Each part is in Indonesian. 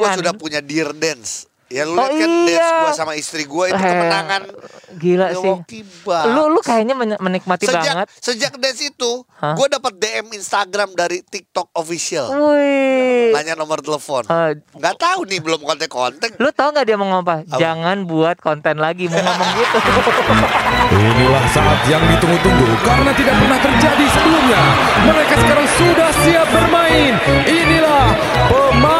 Gue Kan. sudah punya Dear Dance. Ya lu Oh, lihat kan iya. dance gue sama istri gue itu kemenangan Gila sih. Milwaukee Bucks. Lu lu kayaknya men- menikmati sejak banget. sejak dance itu Hah? gue dapat DM Instagram dari TikTok official. Wih. Nanya nomor telepon. Eh, Nggak tahu nih belum kontak-kontak. lu tau nggak dia mau ngomong apa? Apa? Jangan buat konten lagi mau ngomong gitu. Inilah saat yang ditunggu-tunggu karena tidak pernah terjadi sebelumnya. Mereka sekarang sudah siap bermain. Inilah pemain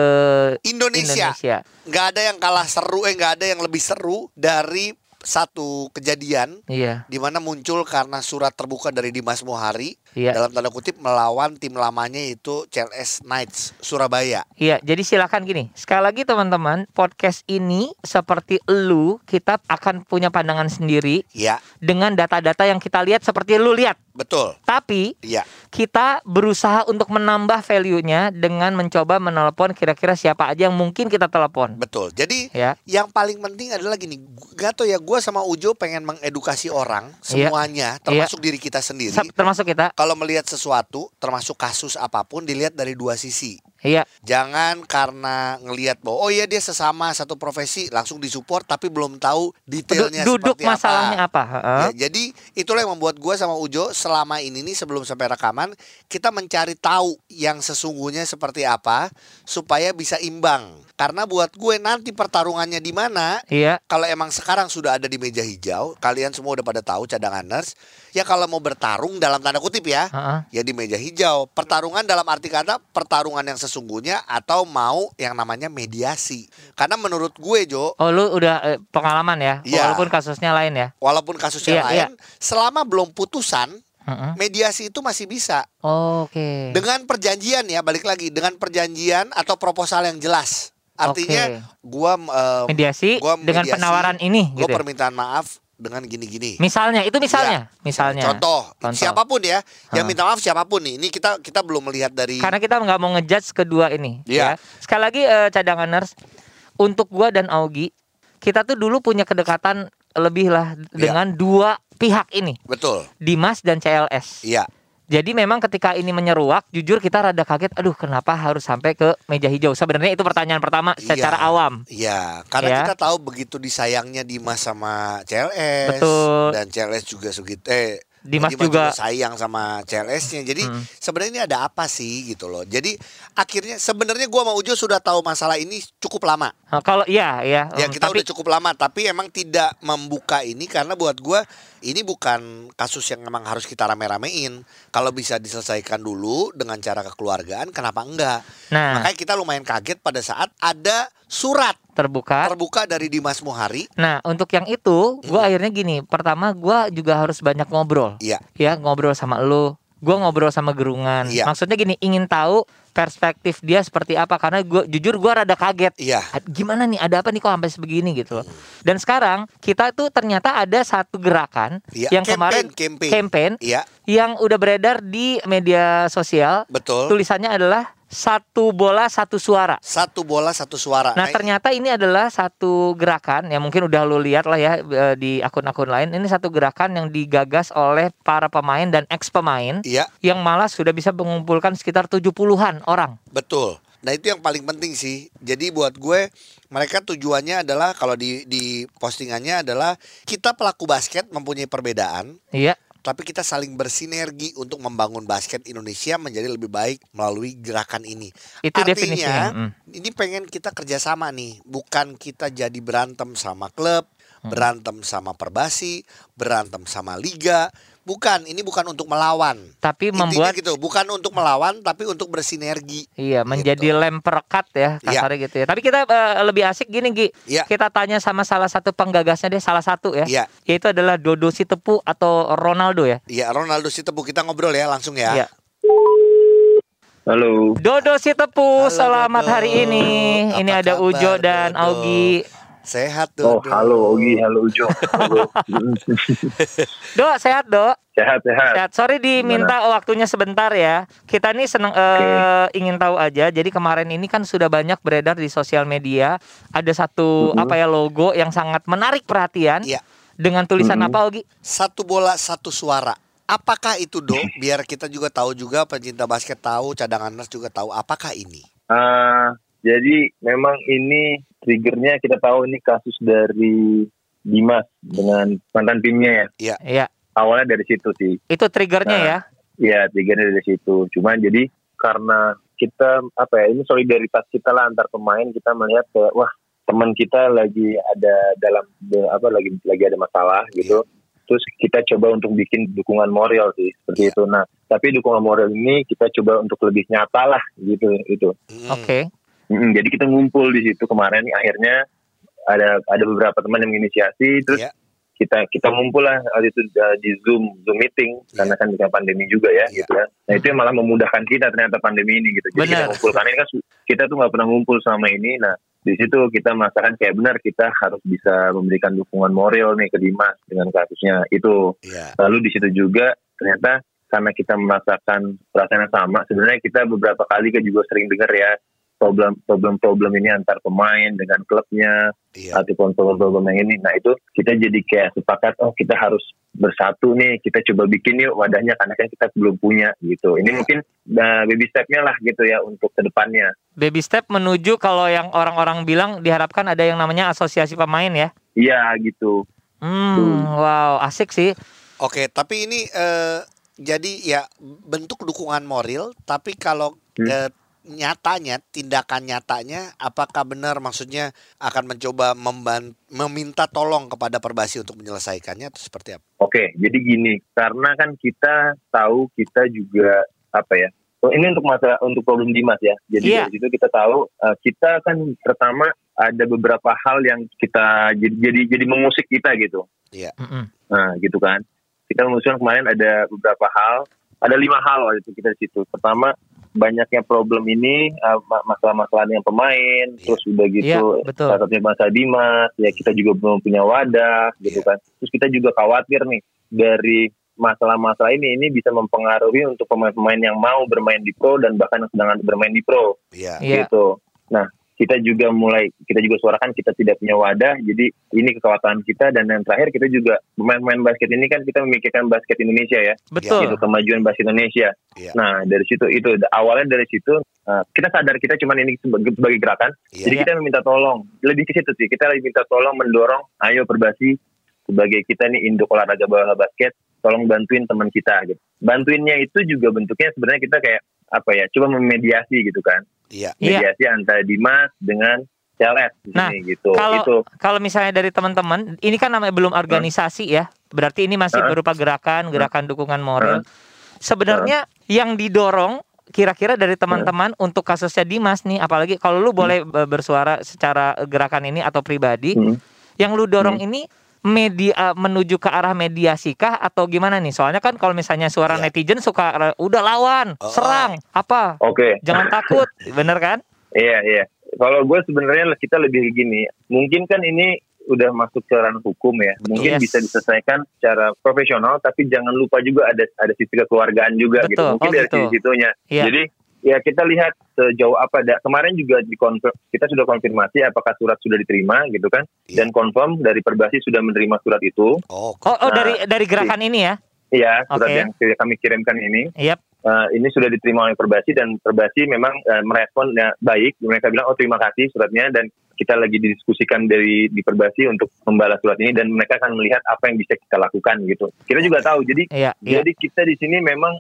Indonesia. Indonesia. nggak ada yang kalah seru, eh nggak ada yang lebih seru dari satu kejadian Iya. di mana muncul karena surat terbuka dari Dimas Muhari Iya. dalam tanda kutip melawan tim lamanya itu CLS Knights Surabaya. Iya, jadi silakan gini. Sekali lagi teman-teman, podcast ini seperti lu, kita akan punya pandangan sendiri Ya, dengan data-data yang kita lihat seperti lu lihat. Betul. Tapi Ya, kita berusaha untuk menambah value-nya dengan mencoba menelepon kira-kira siapa aja yang mungkin kita telepon. betul. Jadi Ya. yang paling penting adalah gini, gak tau ya gue sama Ujo pengen mengedukasi orang Iya. semuanya, termasuk diri kita sendiri. Termasuk kita. Kalau melihat sesuatu, termasuk kasus apa pun, dilihat dari dua sisi. Iya. Jangan karena ngelihat bahwa oh iya dia sesama satu profesi langsung disupport tapi belum tahu Du- detailnya duduk seperti masalahnya apa. apa? Ya, jadi itulah yang membuat gua sama Ujo selama ini nih sebelum sampai rekaman kita mencari tahu yang sesungguhnya seperti apa supaya bisa imbang. Karena buat gue nanti pertarungannya di mana Iya. kalau emang sekarang sudah ada di meja hijau, kalian semua udah pada tahu cadanganers. Ya kalau mau bertarung dalam tanda kutip ya, Heeh. ya di meja hijau. Pertarungan dalam arti kata pertarungan yang sesungguhnya atau mau yang namanya mediasi. Karena menurut gue Jo, Oh lu udah eh, pengalaman ya, Iya. walaupun kasusnya lain ya. walaupun kasusnya Iya, lain, selama belum putusan, mediasi itu masih bisa Oke. dengan perjanjian ya, balik lagi dengan perjanjian atau proposal yang jelas. Artinya gua eh, Mediasi gua dengan mediasi, penawaran ini Gue gitu. ya? permintaan maaf dengan gini-gini. Misalnya, itu misalnya, misalnya. Iya. Contoh, Contoh. siapa pun ya, yang minta maaf siapa pun nih. Ini kita kita belum melihat dari Karena kita nggak mau ngejudge kedua ini. Iya. Ya. Sekali lagi eh, cadanganers, untuk gua dan Augie, kita tuh dulu punya kedekatan lebih lah Iya. dengan dua pihak ini, betul. Dimas dan CLS. Iya, Jadi memang ketika ini menyeruak, jujur kita rada kaget. Aduh, kenapa harus sampai ke meja hijau? Sebenarnya itu pertanyaan pertama secara Iya. awam. Iya, karena Ya. kita tahu begitu disayangnya Dimas sama CLS Betul. dan CLS juga segitu eh Dimas juga- sayang sama CLS-nya. Jadi Hmm. sebenarnya ini ada apa sih gitu loh. Jadi akhirnya sebenarnya gua sama Ujo sudah tahu masalah ini cukup lama. Nah, kalau iya, ya. Ya em, kita tapi udah cukup lama tapi emang tidak membuka ini karena buat gua ini bukan kasus yang memang harus kita rame-ramein. Kalau bisa diselesaikan dulu dengan cara kekeluargaan, kenapa enggak? Nah, Makanya kita lumayan kaget pada saat ada surat terbuka. terbuka dari Dimas Muhari. Nah, untuk yang itu, gua akhirnya gini. Pertama, gua juga harus banyak ngobrol. Iya. Ya, ngobrol sama lu. Gua ngobrol sama gerungan. Iya. Maksudnya gini, ingin tahu perspektif dia seperti apa karena gua jujur gua rada kaget. Iya. Gimana nih? Ada apa nih kok sampai sebegini gitu loh. Dan sekarang kita tuh ternyata ada satu gerakan Iya, yang campaign, kemarin campaign. campaign Iya, yang udah beredar di media sosial. betul. Tulisannya adalah satu bola satu suara. Satu bola satu suara. Nah ternyata ini adalah satu gerakan yang mungkin udah lo lihat lah ya eh, di akun-akun lain. Ini satu gerakan yang digagas oleh para pemain dan ex pemain Iya, yang malah sudah bisa mengumpulkan sekitar 70-an orang. betul. Nah itu yang paling penting sih. Jadi buat gue mereka tujuannya adalah kalau di di postingannya adalah kita pelaku basket mempunyai perbedaan, Iya. Tapi kita saling bersinergi untuk membangun basket Indonesia menjadi lebih baik melalui gerakan ini. Itu Artinya definisinya. Mm. ini pengen kita kerjasama nih, bukan kita jadi berantem sama klub, Hmm. berantem sama perbasi, berantem sama liga. Bukan, ini bukan untuk melawan. Tapi Intinya membuat gitu, bukan untuk melawan tapi untuk bersinergi. Iya, menjadi lem perekat ya Iya. kasarnya gitu ya. Tapi kita eh, lebih asik gini Gi. Iya. Kita tanya sama salah satu penggagasnya deh, salah satu ya. Iya. Yaitu adalah Dodo Sitepu atau Ronaldo ya. Iya, Ronaldo Sitepu kita ngobrol ya langsung ya. Iya. Halo. Dodo Sitepu, Halo, selamat Dodo. hari ini. Apa ini ada kabar, Ujo dan Dodo? Augie. Sehat Oh, Dodo. halo Ogi, halo Ujo. Halo. Dok, sehat dok. sehat, sehat. Sehat. Sorry diminta waktunya sebentar ya. Kita nih seneng eh, ingin tahu aja. Jadi kemarin ini kan sudah banyak beredar di sosial media. Ada satu apa ya logo yang sangat menarik perhatian. Iya. Dengan tulisan Mhm. apa Ogi? Satu bola satu suara. Apakah itu, Dok? Biar kita juga tahu juga pencinta basket tahu, cadangan nurse juga tahu apakah ini? Ah, jadi memang ini triggernya kita tahu ini kasus dari Dimas dengan mantan timnya ya. Iya. Awalnya dari situ sih. Itu triggernya Nah. ya. Ya, triggernya dari situ. Cuman jadi karena kita apa ya, ini solidaritas kita lah antar pemain kita melihat kayak wah teman kita lagi ada dalam apa lagi lagi ada masalah gitu. Terus kita coba untuk bikin dukungan moral sih seperti Iya. itu. Nah, tapi dukungan moral ini kita coba untuk lebih nyata lah gitu itu. Hmm. Oke. Mm, jadi kita ngumpul di situ kemarin akhirnya ada ada beberapa teman yang menginisiasi terus Iya. kita kita ngumpul lah waktu itu uh, di zoom zoom meeting karena kan dengan pandemi juga ya Iya. gitu ya nah itu yang malah memudahkan kita ternyata pandemi ini gitu jadi kita Benar. ngumpul karena ini kan kita tuh nggak pernah ngumpul selama ini nah di situ kita merasakan kayak benar kita harus bisa memberikan dukungan moral nih ke Dimas dengan kasusnya itu Iya. lalu di situ juga ternyata karena kita merasakan perasaan yang sama sebenarnya kita beberapa kali kan juga sering dengar ya problem problem problem ini antar pemain dengan klubnya Iya. ataupun problem problem yang ini nah itu kita jadi kayak sepakat oh kita harus bersatu nih kita coba bikin yuk wadahnya karena kan kita belum punya gitu ini Iya. mungkin nah, baby stepnya lah gitu ya untuk ke depannya Baby step menuju kalau yang orang-orang bilang diharapkan ada yang namanya asosiasi pemain ya. iya gitu Hmm, wow, asik sih. Oke, tapi ini eh, jadi ya bentuk dukungan moral, tapi kalau Hmm. eh, nyatanya, tindakan nyatanya, apakah benar maksudnya akan mencoba memban- meminta tolong kepada Perbasi untuk menyelesaikannya atau seperti apa? Oke, jadi gini, karena kan kita tahu kita juga apa ya? oh, Ini untuk masalah untuk problem Dimas ya. Jadi Iya. dari situ kita tahu uh, kita kan pertama ada beberapa hal yang kita jadi jadi, jadi mengusik kita gitu. Mm-mm. Nah, gitu kan. Kita mengusulkan kemarin ada beberapa hal, ada lima hal waktu itu kita di situ. Pertama, banyaknya problem ini uh, ma- masalah-masalah dengan pemain, Iya. terus udah gitu Iya, betul. salah satunya masalah Dimas, ya kita juga belum punya wadah gitu Iya. kan. Terus kita juga khawatir nih dari masalah-masalah ini ini bisa mempengaruhi untuk pemain-pemain yang mau bermain di pro dan bahkan yang sedang bermain di pro Iya. Iya. gitu. Nah, kita juga mulai kita juga suarakan kita tidak punya wadah, jadi ini kekhawatiran kita dan yang terakhir kita juga pemain-pemain basket ini kan kita memikirkan basket Indonesia ya, Betul. gitu kemajuan basket Indonesia. Iya. Nah, dari situ itu awalnya dari situ uh, kita sadar kita cuman ini sebagai, gerakan Iya. jadi kita meminta tolong, lebih ke situ sih. Kita lebih minta tolong mendorong, ayo perbasi sebagai kita nih induk olahraga bola basket, tolong bantuin teman kita gitu. Bantuinnya itu juga bentuknya sebenarnya kita kayak apa ya, coba memediasi gitu kan. Iya. Iya. Mediasi antara Dimas dengan CLS di Nah, sini gitu. kalau itu kalau misalnya dari teman-teman, ini kan namanya belum organisasi ya, berarti ini masih Hah? berupa gerakan, gerakan dukungan moral. Sebenarnya yang didorong kira-kira dari teman-teman untuk kasusnya Dimas nih, apalagi kalau lu boleh be- bersuara secara gerakan ini atau pribadi, Hmm. yang lu dorong ini media menuju ke arah mediasikah atau gimana nih? Soalnya kan kalau misalnya suara Iya. netizen suka udah lawan, Oh. serang, apa? Oke. Jangan takut, bener kan? Iya, iya. Kalau gue sebenarnya kita lebih gini. Mungkin kan ini udah masuk ke ranah hukum ya. Mungkin Yes. bisa diselesaikan secara profesional, tapi jangan lupa juga ada ada sisi kekeluargaan juga gitu. Betul. Mungkin Oh, dari gitu. sisi situnya. Iya. Jadi ya kita lihat sejauh apa. Da- Kemarin juga dikonfirm, kita sudah konfirmasi apakah surat sudah diterima gitu kan. Iya. Dan confirm dari Perbasi sudah menerima surat itu. Oh, Oh, oh Nah, dari dari gerakan ini ya? Iya, surat Oke. yang kami kirimkan ini. Yap. Eh, ini sudah diterima oleh Perbasi dan Perbasi memang eh, merespon ya, baik. Mereka bilang oh terima kasih suratnya dan kita lagi didiskusikan dari di Perbasi untuk membalas surat ini dan mereka akan melihat apa yang bisa kita lakukan gitu. Kita juga tahu jadi Iya, iya. jadi kita di sini memang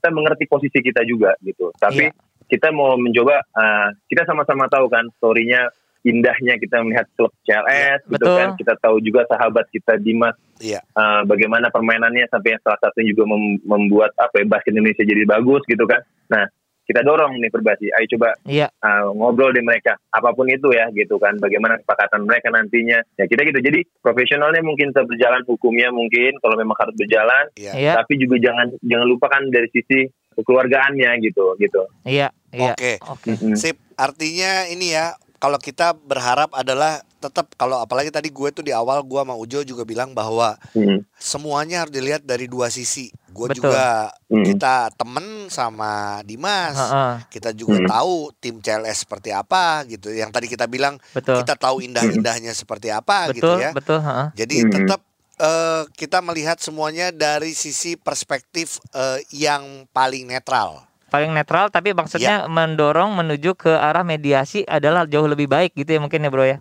kita mengerti posisi kita juga gitu. Tapi Iya. kita mau mencoba eh, kita sama-sama tahu kan storynya indahnya kita melihat klub CLS gitu Betul. kan. Kita tahu juga sahabat kita Dimas iya. uh, bagaimana permainannya sampai yang salah satunya juga mem- membuat apa ya basket Indonesia jadi bagus gitu kan. Nah, kita dorong nih Perbasi, ayo coba Iya. uh, ngobrol di mereka apa pun itu ya gitu kan. Bagaimana kesepakatan mereka nantinya. Ya kita gitu. Jadi profesionalnya mungkin tetap berjalan hukumnya mungkin kalau memang harus berjalan, Iya. Iya. tapi juga jangan jangan lupakan dari sisi kekeluargaannya gitu gitu. Iya, iya. Oke. Oke. Mm-mm. Sip, artinya ini ya kalau kita berharap adalah tetap kalau apalagi tadi gue tuh di awal gue sama Ujo juga bilang bahwa Hmm. semuanya harus dilihat dari dua sisi. Gue Betul. juga Hmm. kita temen sama Dimas. Heeh, Kita juga Hmm. tahu tim CLS seperti apa gitu. Yang tadi kita bilang betul. kita tahu indah-indahnya seperti apa gitu betul, ya. betul, heeh. Jadi Hmm. tetap eh, kita melihat semuanya dari sisi perspektif eh, yang paling netral. Paling netral tapi maksudnya mendorong menuju ke arah mediasi adalah jauh lebih baik gitu ya mungkin ya, Bro ya.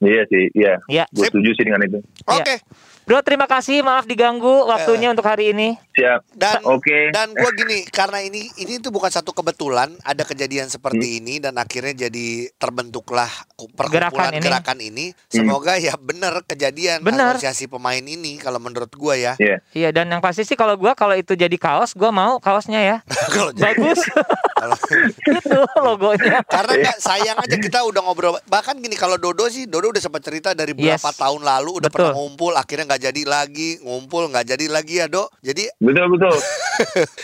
Iya sih, iya. Iya. Gue setuju sih dengan itu. Iya. Oke. Bro, terima kasih. Maaf diganggu waktunya untuk hari ini. Siap. Dan Oke. dan gue gini karena ini ini tuh bukan satu kebetulan ada kejadian seperti ini dan akhirnya jadi terbentuklah ku- perkumpulan Gerakan gerakan ini. ini. Semoga ya benar kejadian Benar. asosiasi pemain ini kalau menurut gue ya. Iya. Iya, dan yang pasti sih kalau gua kalau itu jadi kaos, gua mau kaosnya ya. kalau jadi- Bagus. kalau- itu logonya. karena nggak sayang aja kita udah ngobrol bahkan gini kalau Dodo sih Dodo udah sempat cerita dari Yes. berapa tahun lalu udah Betul. pernah ngumpul akhirnya nggak jadi lagi ngumpul nggak jadi lagi ya Dok jadi Betul betul.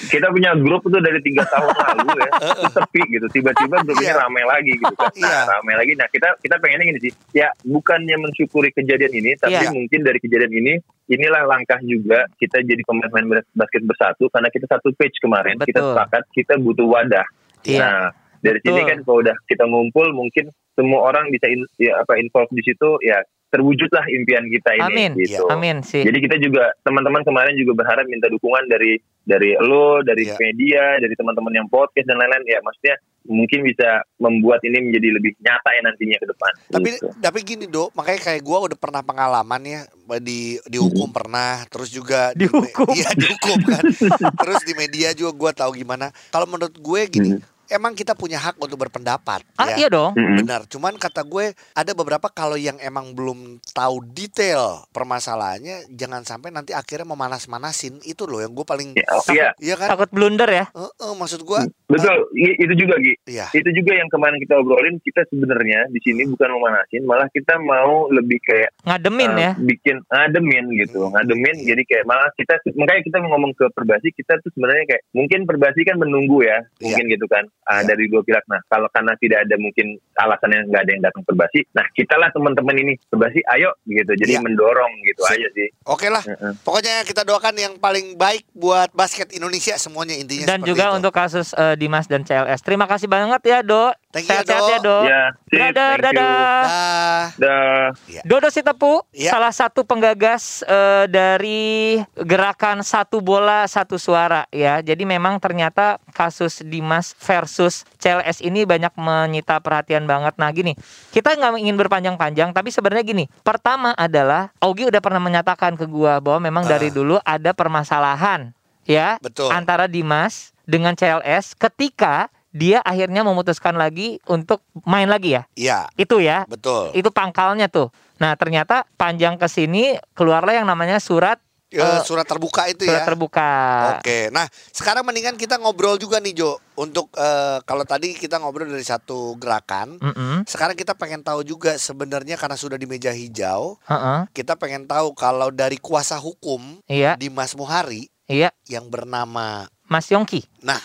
Kita punya grup tuh dari tiga tahun lalu ya, sepi gitu. Tiba-tiba grup ini Iya. ramai lagi gitu kan. Nah, Iya. ramai lagi. Nah kita kita pengennya gini sih, ya bukannya mensyukuri kejadian ini, tapi Iya. mungkin dari kejadian ini inilah langkah juga kita jadi pemain-pemain basket bersatu karena kita satu page kemarin kita Betul. sepakat kita butuh wadah. Iya. Nah dari sini Betul. kan kalau udah kita ngumpul mungkin semua orang bisa in- ya, apa involve di situ ya terwujudlah impian kita ini Amin. gitu. Amin sih. Jadi kita juga teman-teman kemarin juga berharap minta dukungan dari dari lo, dari Iya. media, dari teman-teman yang podcast dan lain-lain. Ya maksudnya mungkin bisa membuat ini menjadi lebih nyata ya nantinya ke depan. tapi Gitu. tapi gini Dok makanya kayak gue udah pernah pengalaman ya di dihukum pernah terus juga di- Dihukum. iya dihukum kan terus di media juga gue tahu gimana kalau menurut gue gini emang kita punya hak untuk berpendapat ah, ya iya dong. Benar, cuman kata gue ada beberapa kalau yang emang belum tahu detail permasalahannya, jangan sampai nanti akhirnya memanas-manasin itu loh yang gue paling Ya, oh, iya, iya kan? Takut blunder ya. Heeh, maksud gue, betul. I- itu juga Gi. iya, Itu juga yang kemarin kita obrolin. Kita sebenarnya di sini bukan memanasin, malah kita mau lebih kayak Ngademin uh, ya. bikin ngademin gitu, Hmm, ngademin. iya. Jadi kayak malah kita makanya kita ngomong ke Perbasi kita tuh sebenarnya kayak mungkin Perbasi kan menunggu ya, mungkin gitu kan Iya. dari dua pihak. Nah kalau karena tidak ada mungkin alasannya nggak ada yang datang Perbasi, nah kita lah teman-teman ini Perbasi, ayo gitu. Jadi Iya. mendorong gitu Sip. aja sih. oke lah. Heeh. Pokoknya kita doakan yang paling baik buat basket Indonesia semuanya intinya Dan juga itu. untuk kasus eh, Dimas dan CLS. Terima kasih banget ya, Dok. Thank you, Sehat-sehat Dok. ya, Dok. Ya, sip, Dadah, dadah. Dah. Dah. Dodo Sitepu, Iya. salah satu penggagas eh, dari gerakan satu bola satu suara ya. Jadi memang ternyata kasus Dimas versus CLS ini banyak menyita perhatian banget. Nah gini, kita nggak ingin berpanjang-panjang, tapi sebenarnya gini. Pertama adalah Augie udah pernah menyatakan ke gua bahwa memang Ah. dari dulu ada permasalahan ya Betul. antara Dimas dengan CLS ketika dia akhirnya memutuskan lagi untuk main lagi ya. Iya, Itu ya. betul. Itu pangkalnya tuh. Nah, ternyata panjang ke sini keluarlah yang namanya surat eh, surat terbuka itu surat ya. terbuka. Oke, nah sekarang mendingan kita ngobrol juga nih Jo. Untuk eh, kalau tadi kita ngobrol dari satu gerakan, Mm-mm. sekarang kita pengen tahu juga sebenarnya karena sudah di meja hijau, Heeh. kita pengen tahu kalau dari kuasa hukum Iya, Dimas Muhari iya. yang bernama, Mas Yongki. nah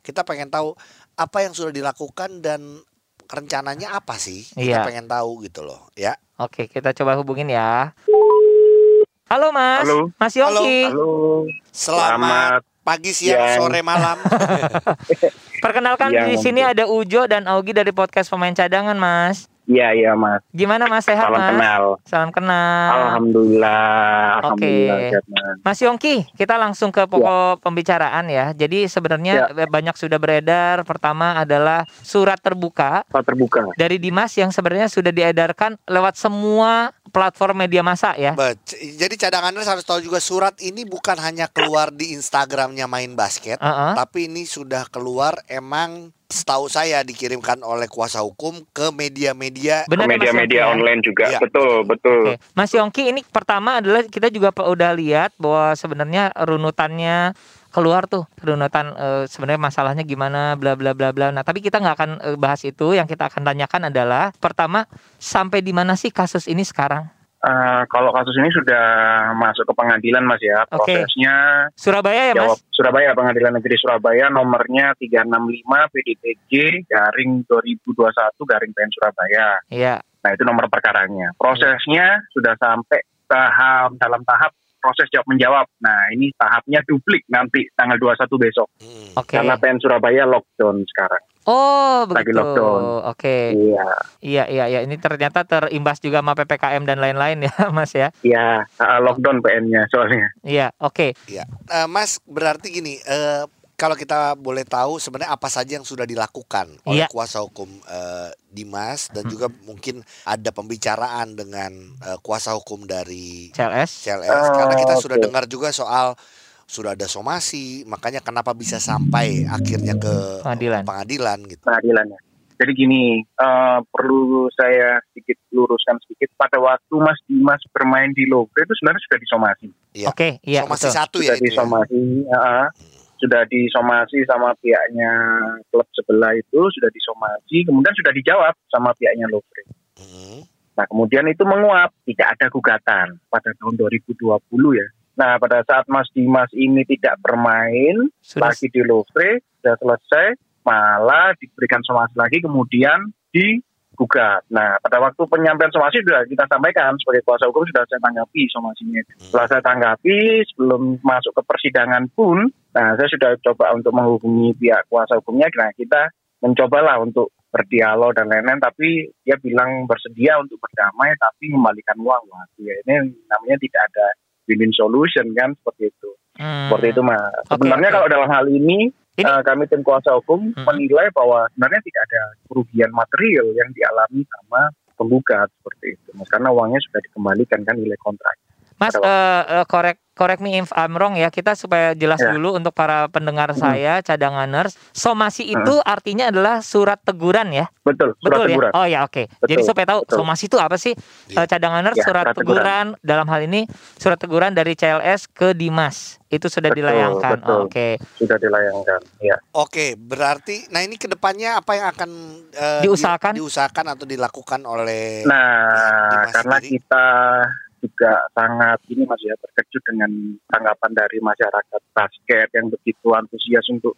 kita pengen tahu apa yang sudah dilakukan dan rencananya apa sih? Kita Iya. pengen tahu gitu loh, ya. Oke, kita coba hubungin ya. Halo Mas. Halo. Mas Yongki. Halo. Selamat, pagi, siang, siang. sore, malam. Perkenalkan Iya, di sini ada Ujo dan Augie dari podcast pemain cadangan, Mas. Iya iya mas. Gimana Mas sehat, Salam Mas? kenal. Salam kenal. Alhamdulillah. Oke. Sehat, Mas. Mas Yongki, kita langsung ke pokok pembicaraan ya. Jadi sebenarnya banyak sudah beredar. Pertama adalah surat terbuka Apa terbuka? dari Dimas yang sebenarnya sudah diedarkan lewat semua platform media massa ya. Bet- Jadi cadangannya harus tahu juga surat ini bukan hanya keluar di Instagramnya main basket, Heeh. tapi ini sudah keluar emang setahu saya dikirimkan oleh kuasa hukum ke media-media. Benar ya, Mas Media-media Yongki, ya? online juga. Iya. Betul betul. Oke, Mas Yongki ini pertama adalah kita juga udah lihat bahwa sebenarnya runutannya keluar tuh runutan eh, sebenarnya masalahnya gimana bla bla bla bla. Nah, tapi kita nggak akan eh, bahas itu. Yang kita akan tanyakan adalah pertama sampai di mana sih kasus ini sekarang? Eh, kalau kasus ini sudah masuk ke pengadilan mas ya. Prosesnya Surabaya ya, jawab Mas? Surabaya Pengadilan Negeri Surabaya nomornya 365 PDTJ garing 2021 garing PN Surabaya. Iya. Nah itu nomor perkaranya. Prosesnya sudah sampai tahap dalam tahap proses jawab menjawab. Nah ini tahapnya duplik nanti tanggal 21 besok. Hmm. Oke. Karena PN Surabaya lockdown sekarang. Oh, Lagi begitu. lockdown. Oke. Iya, Iya, iya, iya. Ini ternyata terimbas juga sama PPKM dan lain-lain ya, Mas ya. iya uh, lockdown PN-nya soalnya. Iya, oke. Ya, Eh, Mas berarti gini, eh, kalau kita boleh tahu sebenarnya apa saja yang sudah dilakukan oleh Iya. kuasa hukum eh, Dimas dan juga mungkin ada pembicaraan dengan eh, kuasa hukum dari CLS. CLS Oh, karena kita sudah oke. dengar juga soal sudah ada somasi, makanya kenapa bisa sampai akhirnya ke Pengadilan. pengadilan gitu. pengadilannya. Jadi gini, eh, perlu saya sedikit luruskan sedikit. Pada waktu Mas Dimas bermain di Lovre itu sebenarnya sudah disomasi. Iya. Oke, iya somasi betul. satu ya sudah itu ya. disomasi, ya. sudah disomasi sama pihaknya klub sebelah itu sudah disomasi, kemudian sudah dijawab sama pihaknya Lovre. Hmm. Nah kemudian itu menguap, tidak ada gugatan pada tahun 2020 ya. Nah pada saat Mas Dimas ini tidak bermain, Sudah lagi di Louvre sudah selesai malah diberikan somasi lagi kemudian digugat. Nah pada waktu penyampaian somasi sudah kita sampaikan sebagai kuasa hukum sudah saya tanggapi somasinya. Setelah saya tanggapi sebelum masuk ke persidangan pun, nah saya sudah coba untuk menghubungi pihak kuasa hukumnya. Nah kita mencobalah untuk berdialog dan lain-lain tapi dia bilang bersedia untuk berdamai tapi mengembalikan uang Wah, ya ini namanya tidak ada win-win solution kan seperti itu Hmm. seperti itu mas. Sebenarnya oke. kalau dalam hal ini, Ini- eh, kami tim kuasa hukum Mhm. menilai bahwa sebenarnya tidak ada kerugian material yang dialami sama penggugat seperti itu, mas. Karena uangnya sudah dikembalikan kan nilai kontrak. Mas, Pada eh eh, correct me if I'm wrong ya. Kita supaya jelas Ya. dulu untuk para pendengar Hmm. saya, cadanganers. Somasi itu artinya adalah surat teguran ya. Betul, surat Betul teguran. ya? Oh ya, oke. Betul, Jadi supaya tahu betul. somasi itu apa sih? Iya. Eh, cadanganers Ya, surat surat teguran dalam hal ini surat teguran dari CLS ke Dimas. Itu sudah Betul, dilayangkan. betul. Oh, Oke. Sudah dilayangkan. Ya. Oke, berarti nah ini ke depannya apa yang akan eh, Diusahakan? di- diusahakan atau dilakukan oleh Nah, Dimas karena sendiri? kita juga sangat ini mas ya terkejut dengan tanggapan dari masyarakat basket yang begitu antusias untuk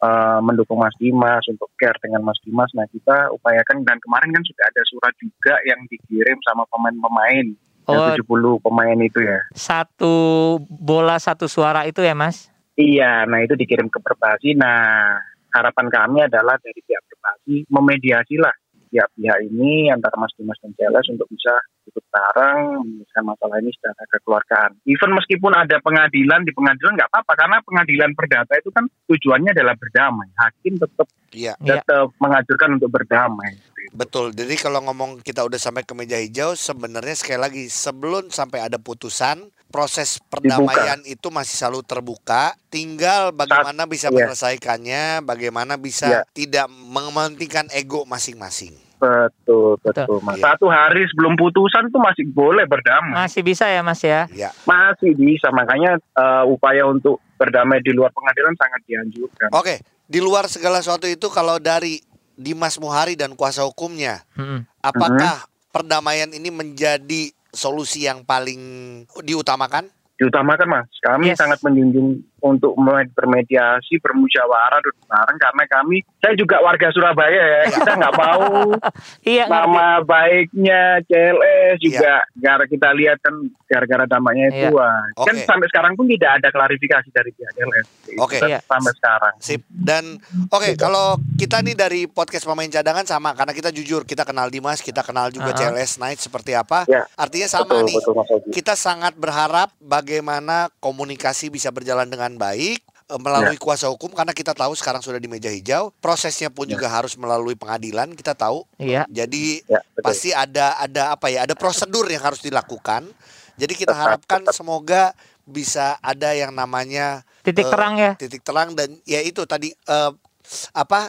eh, mendukung Mas Dimas untuk care dengan Mas Dimas. Nah kita upayakan dan kemarin kan sudah ada surat juga yang dikirim sama pemain-pemain Oh, yang 70 pemain itu ya. satu bola satu suara itu ya, Mas? Iya, nah itu dikirim ke Perbasi. Nah harapan kami adalah dari pihak Perbasi memediasi lah pihak-pihak ini antara Mas Dimas dan CLS untuk bisa ikut bareng menyelesaikan masalah ini secara kekeluargaan. Even meskipun ada pengadilan di pengadilan nggak apa-apa karena pengadilan perdata itu kan tujuannya adalah berdamai. Hakim tetap Iya, Iya. tetap mengajukan untuk berdamai. betul. Jadi kalau ngomong kita udah sampai ke meja hijau, sebenarnya sekali lagi sebelum sampai ada putusan, proses perdamaian itu masih selalu terbuka. Tinggal bagaimana bisa iya. menyelesaikannya, bagaimana bisa Iya. tidak mementingkan ego masing-masing. Betul, betul, Betul. Mas. Iya. Satu hari sebelum putusan tuh masih boleh berdamai. Masih bisa ya Mas ya. Ya, Masih bisa, makanya eh, upaya untuk berdamai di luar pengadilan sangat dianjurkan. oke. Di luar segala sesuatu itu, kalau dari Dimas Muhari dan kuasa hukumnya, Mm-mm. apakah perdamaian ini menjadi solusi yang paling diutamakan? Diutamakan, Mas. Kami Yes. sangat menjunjung untuk mulai bermediasi, bermusyawarah, duduk bareng karena kami, saya juga warga Surabaya ya, kita nggak mau Iya. ngerti. nama baiknya CLS juga gara kita lihat kan gara-gara dampaknya itu Iya. wah. kan Oke. sampai sekarang pun tidak ada klarifikasi dari pihak CLS Itu Oke. kan Iya. sampai sekarang Sip. Dan oke, kalau kita nih dari podcast pemain cadangan sama karena kita jujur, kita kenal Dimas, kita kenal juga Uh-uh. CLS Night seperti apa. Ya. Artinya sama betul nih. betul. Kita sangat berharap bagaimana komunikasi bisa berjalan dengan baik eh, melalui Ya. kuasa hukum karena kita tahu sekarang sudah di meja hijau, prosesnya pun Ya. juga harus melalui pengadilan, kita tahu. Iya. Jadi ya betul pasti ada ada apa ya, ada prosedur yang harus dilakukan. Jadi kita Tetap, harapkan tetap. semoga bisa ada yang namanya Titik Eh, terang ya. titik terang dan ya itu tadi eh, apa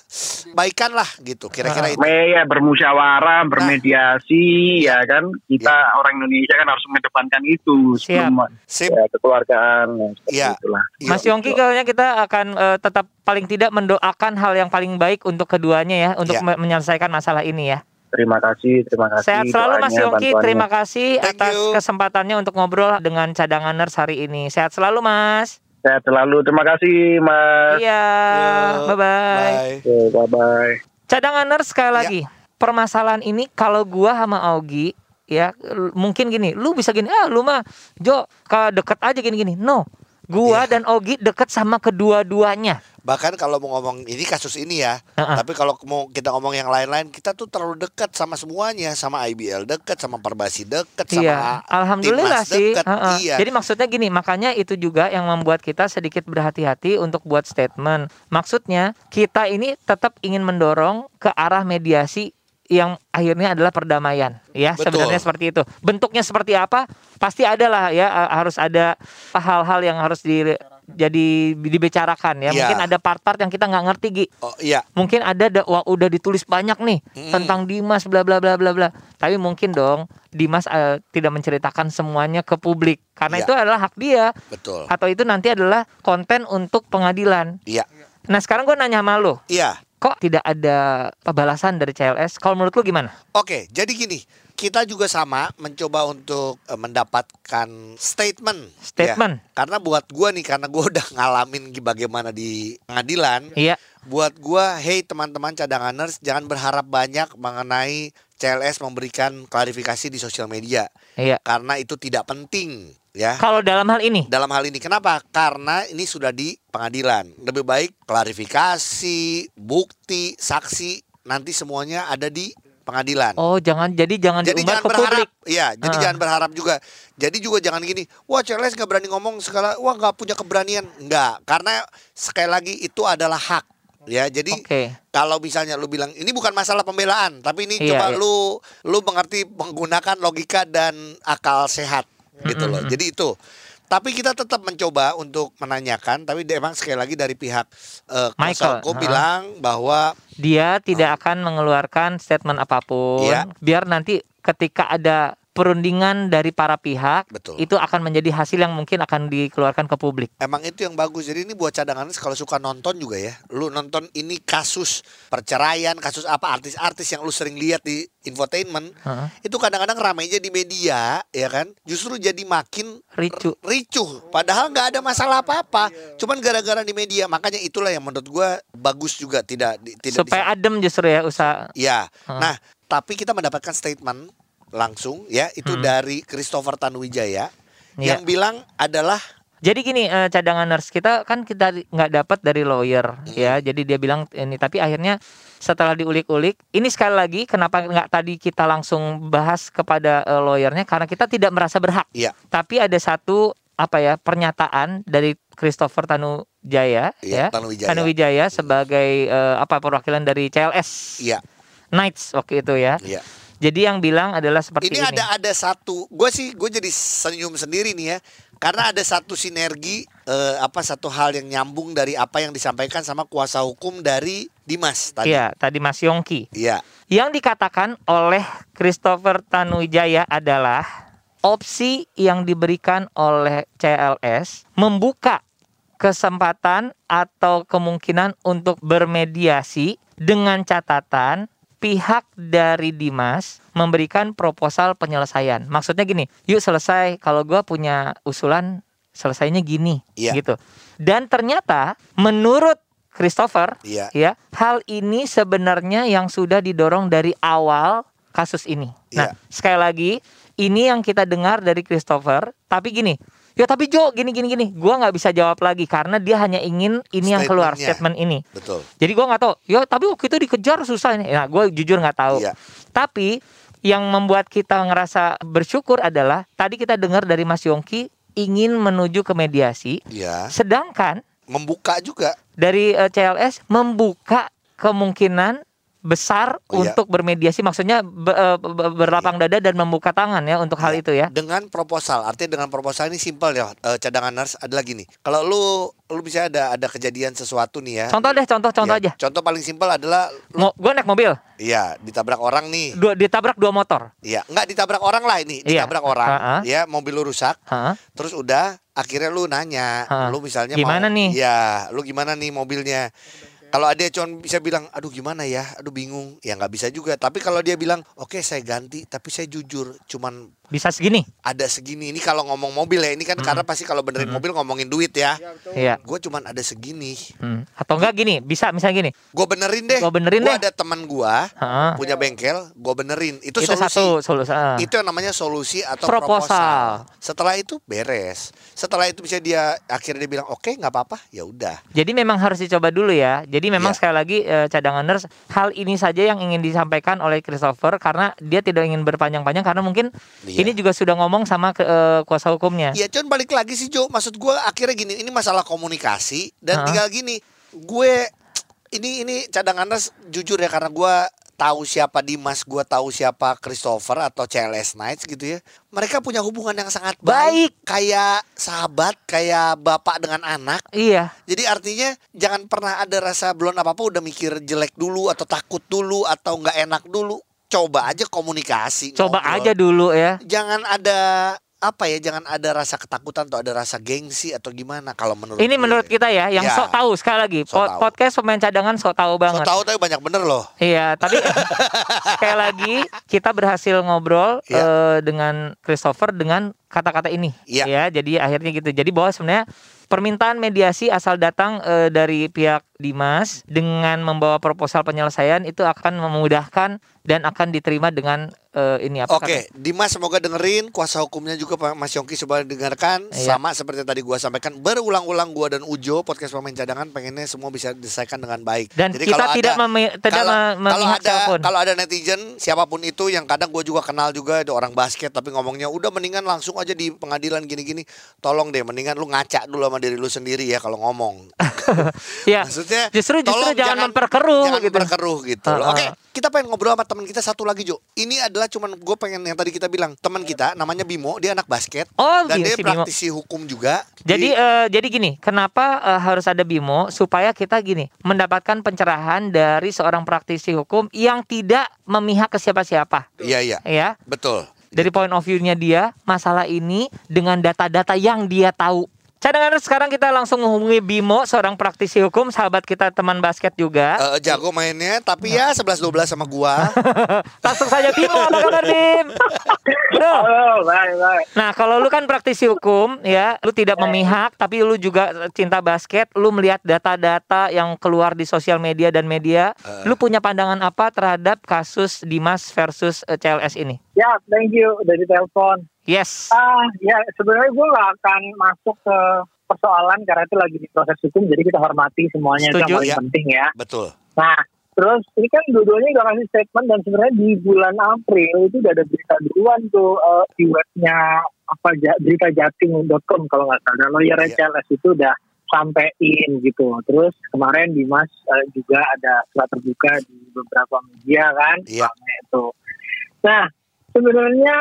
baikan lah gitu kira-kira itu Me ya bermusyawarah, bermediasi, ya kan kita orang Indonesia kan harus mengedepankan itu sebelum sip ya, kekeluargaan ya, Iya. itulah. Iya. Mas Yongki kayaknya kita akan eh, tetap paling tidak mendoakan hal yang paling baik untuk keduanya ya untuk me- menyelesaikan masalah ini ya. Terima kasih, terima kasih. Sehat selalu Mas Yongki. bantuannya. Terima kasih Thank atas you. kesempatannya untuk ngobrol dengan cadanganers hari ini. Sehat selalu Mas. Sehat selalu. Terima kasih, Mas. Iya. Yuk, Bye bye. bye. Oke, bye-bye. Cadanganers sekali Ya. lagi. Permasalahan ini kalau gua sama Augie ya mungkin gini, lu bisa gini, ah lu mah Jo ke deket aja gini-gini. No. Gua Iya. dan Augie deket sama kedua-duanya. bahkan kalau mau ngomong ini kasus ini ya Heeh. tapi kalau mau kita ngomong yang lain-lain kita tuh terlalu dekat sama semuanya sama IBL dekat sama Perbasi dekat sama Iya, alhamdulillah Timnas sih. deket. Heeh. Iya. Jadi maksudnya gini, makanya itu juga yang membuat kita sedikit berhati-hati untuk buat statement. Maksudnya kita ini tetap ingin mendorong ke arah mediasi yang akhirnya adalah perdamaian, ya Betul. sebenarnya seperti itu. Bentuknya seperti apa? Pasti ada lah ya, eh, harus ada hal-hal yang harus di jadi dibicarakan ya. Iya. Mungkin ada part-part yang kita nggak ngerti Gi. oh iya Mungkin ada da- wah, udah ditulis banyak nih Mm. tentang Dimas bla bla bla bla bla. Tapi mungkin dong Dimas eh, tidak menceritakan semuanya ke publik karena Iya. itu adalah hak dia betul atau itu nanti adalah konten untuk pengadilan. iya Nah, sekarang gue nanya sama lu, iya kok tidak ada pembalasan dari CLS? Kalau menurut lu gimana? Oke, jadi gini, kita juga sama mencoba untuk eh, mendapatkan statement. Statement. Ya. Karena buat gua nih, karena gua udah ngalamin bagaimana di pengadilan. Iya. Buat gua, hey teman-teman cadanganers, jangan berharap banyak mengenai CLS memberikan klarifikasi di sosial media. Iya. Karena itu tidak penting, ya. Kalau dalam hal ini, Dalam hal ini kenapa? Karena ini sudah di pengadilan. Lebih baik klarifikasi, bukti, saksi nanti semuanya ada di pengadilan. oh jangan jadi jangan Jadi jangan ke berharap, publik. iya. Jadi jangan berharap juga. Jadi juga jangan gini, wah CLS nggak berani ngomong segala, wah nggak punya keberanian, nggak. Karena sekali lagi itu adalah hak, ya. Jadi Oke. kalau misalnya lu bilang ini bukan masalah pembelaan, tapi ini Iya, coba iya. lu lu mengerti menggunakan logika dan akal sehat, gitu loh. Jadi itu. Tapi kita tetap mencoba untuk menanyakan, tapi dia emang sekali lagi dari pihak kuasa Michael, hukum ha. bilang bahwa Dia tidak akan mengeluarkan statement apa pun. Iya. Biar nanti ketika ada perundingan dari para pihak, Betul. itu akan menjadi hasil yang mungkin akan dikeluarkan ke publik. Emang itu yang bagus. Jadi ini buat cadangan kalau suka nonton juga ya. Lu nonton ini kasus perceraian, kasus apa artis-artis yang lu sering lihat di infotainment. Heeh. Itu kadang-kadang ramainya di media, ya kan? Justru jadi makin Ricu. r- ricuh. Padahal nggak ada masalah apa-apa. Cuman gara-gara di media. Makanya itulah yang menurut gua bagus juga tidak di- tidak Supaya adem justru ya usaha. Ya. Heeh. Nah, tapi kita mendapatkan statement langsung ya itu Hmm. dari Christopher Tanuwijaya Iya. yang bilang adalah Jadi gini eh, cadangan nurse kita kan kita nggak dapat dari lawyer Hmm. ya. Jadi dia bilang ini tapi akhirnya setelah diulik-ulik ini sekali lagi kenapa nggak tadi kita langsung bahas kepada eh, lawyernya karena kita tidak merasa berhak. Iya. Tapi ada satu apa ya pernyataan dari Christopher Tanujaya Iya, ya. Tanuwijaya. Tanuwijaya sebagai eh, apa perwakilan dari CLS Iya, Knights waktu itu ya. iya. Jadi yang bilang adalah seperti Ini ini. ada ada satu, gue sih gue jadi senyum sendiri nih ya, Karena ada satu sinergi eh, apa satu hal yang nyambung dari apa yang disampaikan sama kuasa hukum dari Dimas tadi. Iya, tadi Mas Yongki. Iya. Yang dikatakan oleh Christopher Tanuwijaya adalah opsi yang diberikan oleh CLS membuka kesempatan atau kemungkinan untuk bermediasi dengan catatan pihak dari Dimas memberikan proposal penyelesaian. Maksudnya gini, yuk selesai kalau gua punya usulan selesainya gini Iya. gitu. Dan ternyata menurut Christopher Iya. ya, hal ini sebenarnya yang sudah didorong dari awal kasus ini. Nah, Iya. sekali lagi ini yang kita dengar dari Christopher, tapi gini, ya tapi Jo gini gini gini, gua nggak bisa jawab lagi karena dia hanya ingin ini yang keluar statement ini. Betul. Jadi gua nggak tahu. Ya tapi waktu itu dikejar susah ini. Nah, gue jujur nggak tahu. Iya. Tapi yang membuat kita ngerasa bersyukur adalah tadi kita dengar dari Mas Yongki ingin menuju ke mediasi, Iya. sedangkan Membuka juga. dari eh, CLS membuka kemungkinan besar Oh, iya. untuk bermediasi maksudnya be- eh, be- berlapang dada dan membuka tangan ya untuk hal Iya. itu ya. Dengan proposal, artinya dengan proposal ini simpel ya. eh, cadangan nurse adalah gini. Kalau lu lu bisa ada ada kejadian sesuatu nih ya. Contoh deh, contoh contoh Ya, aja. Contoh paling simpel adalah lu Mo gue naik mobil, iya ditabrak orang nih. dua ditabrak dua motor. Iya, enggak ditabrak orang lah ini, Iya. ditabrak orang. Ha-ha. Ya, mobil lu rusak. Hah? Terus udah akhirnya lu nanya, Ha. lu misalnya Gimana mau, nih? Iya, lu gimana nih mobilnya? Kalau ada cuma bisa bilang, aduh gimana ya, aduh bingung, ya nggak bisa juga. Tapi kalau dia bilang, oke saya ganti, tapi saya jujur, cuman Bisa segini. ada segini. Ini kalau ngomong mobil ya, ini kan karena pasti kalau benerin mobil ngomongin duit ya. Iya. Gue cuman ada segini. Hmm. Atau enggak gini, bisa misalnya gini. Gue benerin deh. Gua benerin Gua deh. ada teman gua Heeh. punya bengkel, gue benerin. Itu, Itu solusi. satu solusi. ah. Itu yang namanya solusi atau Proposal. proposal. Setelah itu beres. Setelah itu bisa dia akhirnya dia bilang oke nggak apa-apa, ya udah. Jadi memang harus dicoba dulu ya. Jadi memang Iya. sekali lagi eh, cadangan nurse hal ini saja yang ingin disampaikan oleh Christopher karena dia tidak ingin berpanjang-panjang karena mungkin Iya. ini juga sudah ngomong sama ke, eh, kuasa hukumnya. Ya cuman balik lagi sih Jo, maksud gue akhirnya gini, ini masalah komunikasi dan Hah? tinggal gini, gue ini ini cadangan nurse jujur ya karena gue tahu siapa Dimas, gue tahu siapa Christopher atau CLS Knights gitu ya. Mereka punya hubungan yang sangat baik, kayak sahabat, kayak bapak dengan anak. Iya. Jadi artinya jangan pernah ada rasa belum apa-apa udah mikir jelek dulu atau takut dulu atau nggak enak dulu. Coba aja komunikasi. Coba ngobrol. aja dulu ya. Jangan ada apa ya? Jangan ada rasa ketakutan atau ada rasa gengsi atau gimana kalau menurut Ini gue. menurut kita ya, yang Ya. sok tahu sekali lagi. Sok Po- tahu. Podcast pemain cadangan sok tahu So banget. tahu tapi banyak bener loh. Iya, tapi sekali lagi kita berhasil ngobrol Iya. eh, dengan Christopher dengan kata-kata ini. Iya. Ya, jadi akhirnya gitu. Jadi bahwa sebenarnya permintaan mediasi asal datang eh, dari pihak Dimas dengan membawa proposal penyelesaian itu akan memudahkan dan akan diterima dengan eh, ini apa Oke, Dimas semoga dengerin, kuasa hukumnya juga Pak Mas Yongki coba dengarkan. Iya. Sama seperti tadi gua sampaikan berulang-ulang gua dan Ujo podcast pemain cadangan pengennya semua bisa diselesaikan dengan baik. Dan Jadi kita kalau tidak ada- memi- tidak kalau, kalau ada siapa pun. kalau ada netizen siapa pun itu yang kadang gue juga kenal juga ada orang basket tapi ngomongnya udah mendingan langsung aja di pengadilan gini-gini. Tolong deh mendingan lu ngaca dulu sama diri lu sendiri ya kalau ngomong. Ya. Maksudnya Justru- justru tolong jangan memperkeruh jangan gitu. memperkeruh gitu. Ah, ah. Oke, kita pengen ngobrol sama teman kita satu lagi Jo. Ini adalah cuman gue pengen yang tadi kita bilang teman kita namanya Bimo, dia anak basket Oh, dan gini dia si Bimo. praktisi hukum juga. Jadi Di- eh, jadi gini, kenapa eh, harus ada Bimo supaya kita gini mendapatkan pencerahan dari seorang praktisi hukum yang tidak memihak ke siapa-siapa, iya iya, ya. betul. Dari point of view-nya dia, masalah ini dengan data-data yang dia tahu. Cadangan sekarang kita langsung menghubungi Bimo, seorang praktisi hukum, sahabat kita teman basket juga. Eh, jago mainnya tapi ya 11 12 sama gua. Langsung saja Bimo, apa kabar Bim? Halo, baik, baik. Nah, kalau lu kan praktisi hukum ya, lu tidak memihak tapi lu juga cinta basket, lu melihat data-data yang keluar di sosial media dan media, lu punya pandangan apa terhadap kasus Dimas versus eh, CLS ini? Ya, thank you udah ditelepon. Yes. Ah, ya sebenarnya gue nggak akan masuk ke persoalan karena itu lagi di proses hukum, jadi kita hormati semuanya itu Setuju, yang paling ya. penting ya. Betul. Nah, terus ini kan dua-duanya udah kasih statement dan sebenarnya di bulan April itu udah ada berita duluan tuh eh, di webnya apa ja, beritajating.com kalau nggak salah. Dan lawyer Iya. CLS itu udah sampein gitu. Terus kemarin Dimas eh, juga ada surat terbuka di beberapa media kan, Iya. rame itu. Nah, sebenarnya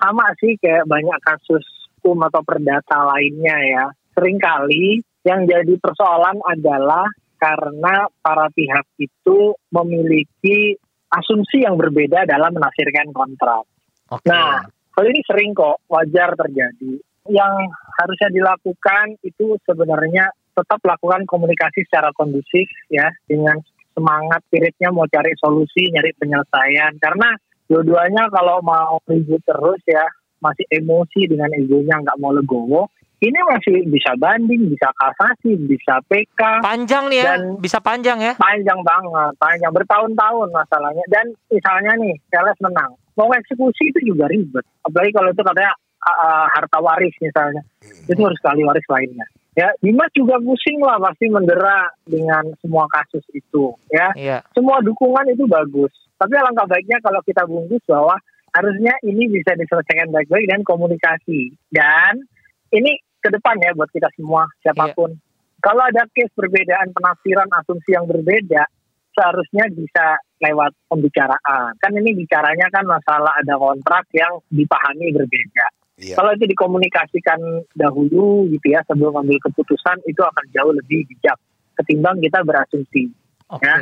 sama sih kayak banyak kasus hukum atau perdata lainnya ya. Seringkali yang jadi persoalan adalah karena para pihak itu memiliki asumsi yang berbeda dalam menafsirkan kontrak. Oke. Nah, hal ini sering kok wajar terjadi. Yang harusnya dilakukan itu sebenarnya tetap lakukan komunikasi secara kondusif ya dengan semangat spiritnya mau cari solusi, nyari penyelesaian. Karena dua-duanya kalau mau ribut terus ya masih emosi dengan egonya nggak mau legowo, ini masih bisa banding, bisa kasasi, bisa PK panjang nih ya, Dan- bisa panjang ya. panjang banget, panjang bertahun-tahun masalahnya. Dan misalnya nih, Charles menang, mau eksekusi itu juga ribet. Apalagi kalau itu katanya uh, harta waris misalnya, itu harus kali waris lainnya. Ya, Dimas juga pusing lah pasti mendera dengan semua kasus itu. Ya, Iya. semua dukungan itu bagus. Tapi alangkah baiknya kalau kita bungkus bahwa harusnya ini bisa diselesaikan baik-baik dan komunikasi. Dan ini ke depan ya buat kita semua siapa pun. Kalau ada case perbedaan penafsiran asumsi yang berbeda, seharusnya bisa lewat pembicaraan. Kan ini bicaranya kan masalah ada kontrak yang dipahami berbeda. Iya. Kalau itu dikomunikasikan dahulu gitu ya sebelum ambil keputusan itu akan jauh lebih bijak ketimbang kita berasumsi Oke. Ya.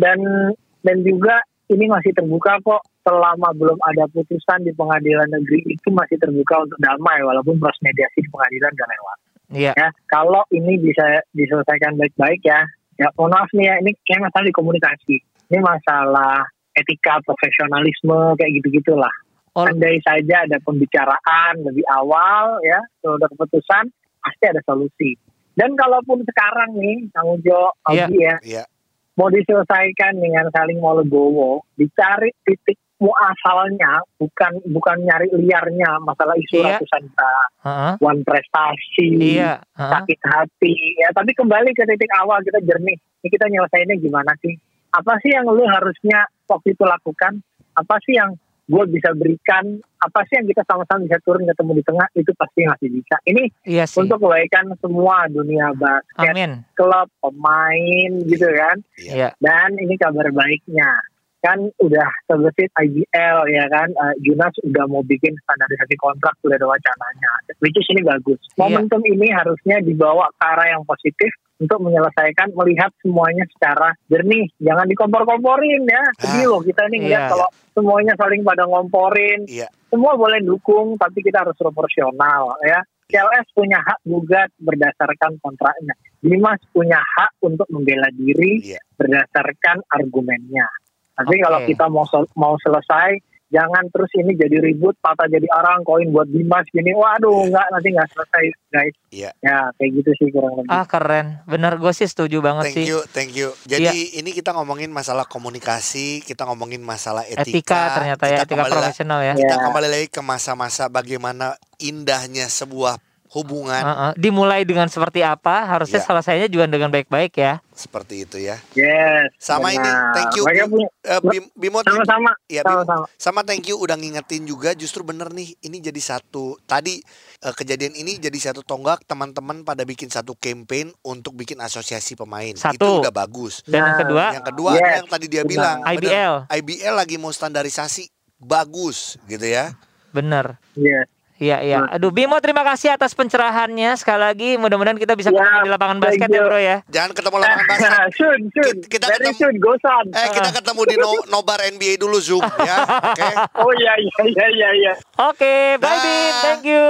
dan dan juga ini masih terbuka kok selama belum ada putusan di pengadilan negeri itu masih terbuka untuk damai walaupun proses mediasi di pengadilan gak lewat Iya. ya kalau ini bisa diselesaikan baik-baik ya ya mohon maaf nih ya ini kayak masalah di komunikasi ini masalah etika profesionalisme kayak gitu gitulah Oh. Andai saja ada pembicaraan lebih awal ya kalau ada keputusan pasti ada solusi dan kalaupun sekarang nih Kang Ujo. Aldi ya Iya. mau diselesaikan dengan saling mau legowo, dicari titik muasalnya, bukan bukan nyari liarnya masalah isu Iya. ratusan juta, Heeh. wan prestasi, Iya. Heeh. sakit hati, ya. Tapi kembali ke titik awal kita jernih. Ini kita nyelesainnya gimana sih? Apa sih yang lu harusnya waktu itu lakukan? Apa sih yang gue bisa berikan? Apa sih yang kita sama-sama bisa turun ketemu di tengah? Itu pasti masih bisa. Ini Iya sih. untuk kebaikan semua dunia basket, Amin. klub, pemain gitu kan Iya. dan ini kabar baiknya kan udah terbesit IBL ya kan Eh, Junas udah mau bikin standarisasi kontrak sudah ada wacananya which is ini bagus Iya. momentum ini harusnya dibawa ke arah yang positif untuk menyelesaikan melihat semuanya secara jernih jangan dikompor-komporin ya sedih Ah. loh kita ini ngeliat Iya. kalau semuanya saling pada ngomporin Iya. semua boleh dukung tapi kita harus proporsional ya CLS punya hak gugat berdasarkan kontraknya Dimas punya hak untuk membela diri Iya. berdasarkan argumennya. Tapi Oke. kalau kita mau mau selesai, jangan terus ini jadi ribut, patah jadi orang, koin buat Dimas gini. Waduh, nggak nanti nggak selesai, guys. Iya. Ya, kayak gitu sih kurang lebih. Ah keren. Bener gue sih setuju banget Thank sih. you, thank you. Jadi ini kita ngomongin masalah komunikasi, kita ngomongin masalah etika. Etika ternyata ya, etika profesional ya. Ya. Kita kembali lagi ke masa-masa bagaimana indahnya sebuah hubungan Heeh. Dimulai dengan seperti apa, harusnya Iya. selesainya juga dengan baik-baik ya. seperti itu ya. Yes. Sama ini, benar. thank you, Bim. Bim, Bimo, thank- sama-sama. Iya, Bim. Sama-sama. sama thank you udah ngingetin juga justru bener nih ini jadi satu tadi eh, kejadian ini jadi satu tonggak teman-teman pada bikin satu campaign untuk bikin asosiasi pemain itu Satu. udah bagus Dan yang kedua, yang kedua Yes, yang tadi dia benar. bilang bener, IBL. IBL lagi mau standarisasi bagus gitu ya bener. Yes. Iya iya. Aduh Bimo terima kasih atas pencerahannya sekali lagi. Mudah-mudahan kita bisa Ya, ketemu di lapangan basket ya you. bro ya. jangan ketemu lapangan basket soon, soon. Kita- ketemu- soon, go son. eh kita ketemu di no, nobar NBA dulu zoom ya oke Oh iya, iya, iya, iya, iya. Oke, bye Dah. Bim. Thank you.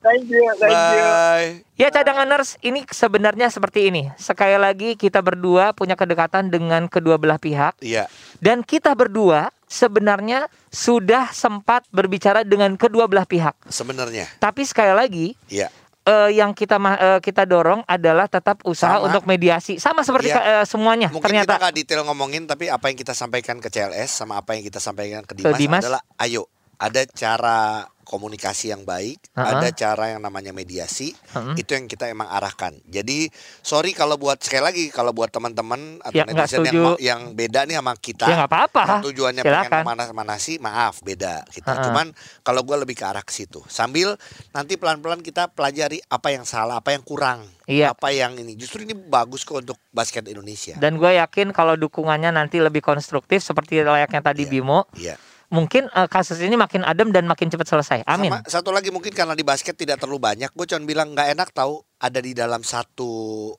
Thank you, thank you. bye Ya cadanganers, ini sebenarnya seperti ini. Sekali lagi kita berdua punya kedekatan dengan kedua belah pihak iya dan kita berdua sebenarnya sudah sempat berbicara dengan kedua belah pihak. sebenarnya Tapi sekali lagi iya eh, yang kita eh, kita dorong adalah tetap usaha Sama. untuk mediasi. Sama seperti ka- eh, semuanya Mungkin ternyata. kita nggak detail ngomongin tapi apa yang kita sampaikan ke CLS sama apa yang kita sampaikan ke Dimas, Dimas. adalah ayo ada cara komunikasi yang baik, Uh-uh. ada cara yang namanya mediasi, Mm-mm. itu yang kita emang arahkan. Jadi sorry kalau buat sekali lagi kalau buat teman-teman atau Ya, netizen yang yang beda nih sama kita. Ya nggak apa-apa. yang tujuannya Silakan. pengen mana-mana sih, maaf beda kita. Uh-uh. Cuman kalau gua lebih ke arah ke situ. Sambil nanti pelan-pelan kita pelajari apa yang salah, apa yang kurang, Iya. apa yang ini. Justru ini bagus kok untuk basket Indonesia. Dan gue yakin kalau dukungannya nanti lebih konstruktif seperti layaknya tadi Iya. Bimo, Iya. Mungkin eh, kasus ini makin adem dan makin cepat selesai. Amin. Sama satu lagi mungkin karena di basket tidak terlalu banyak, gue cuma bilang nggak enak tahu ada di dalam satu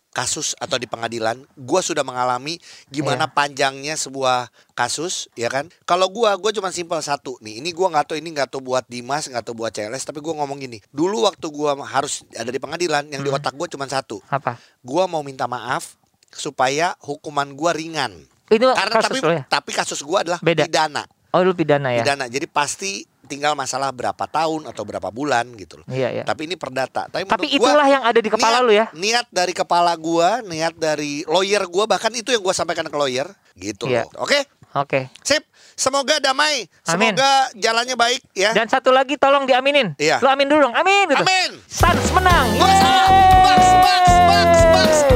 kasus atau di pengadilan. Gue sudah mengalami gimana Iya. panjangnya sebuah kasus, ya kan? Kalau gue, gue cuma simpel satu nih. Ini gue nggak tahu ini nggak tahu buat Dimas, nggak tahu buat CLS, tapi gue ngomong gini. Dulu waktu gue harus ada di pengadilan, yang di Hmm. otak gue cuma satu. Apa? Gue mau minta maaf supaya hukuman gue ringan. Itu Karena kasus tapi ya? tapi kasus gue adalah Beda. pidana, Oh, lu pidana ya? pidana. Jadi pasti tinggal masalah berapa tahun atau berapa bulan gitu loh. Iya, iya. Tapi ini perdata. Tapi, Tapi gua, itulah yang ada di kepala niat, lu ya. Niat dari kepala gua, niat dari lawyer gua bahkan itu yang gua sampaikan ke lawyer gitu Iya. loh. Oke? Oke. Sip. Semoga damai. Amin. Semoga jalannya baik ya. Dan satu lagi tolong diaminin. Iya. Lu amin dulu dong. Amin gitu. Amin. Suns menang. Gua salah. Yeay. Gua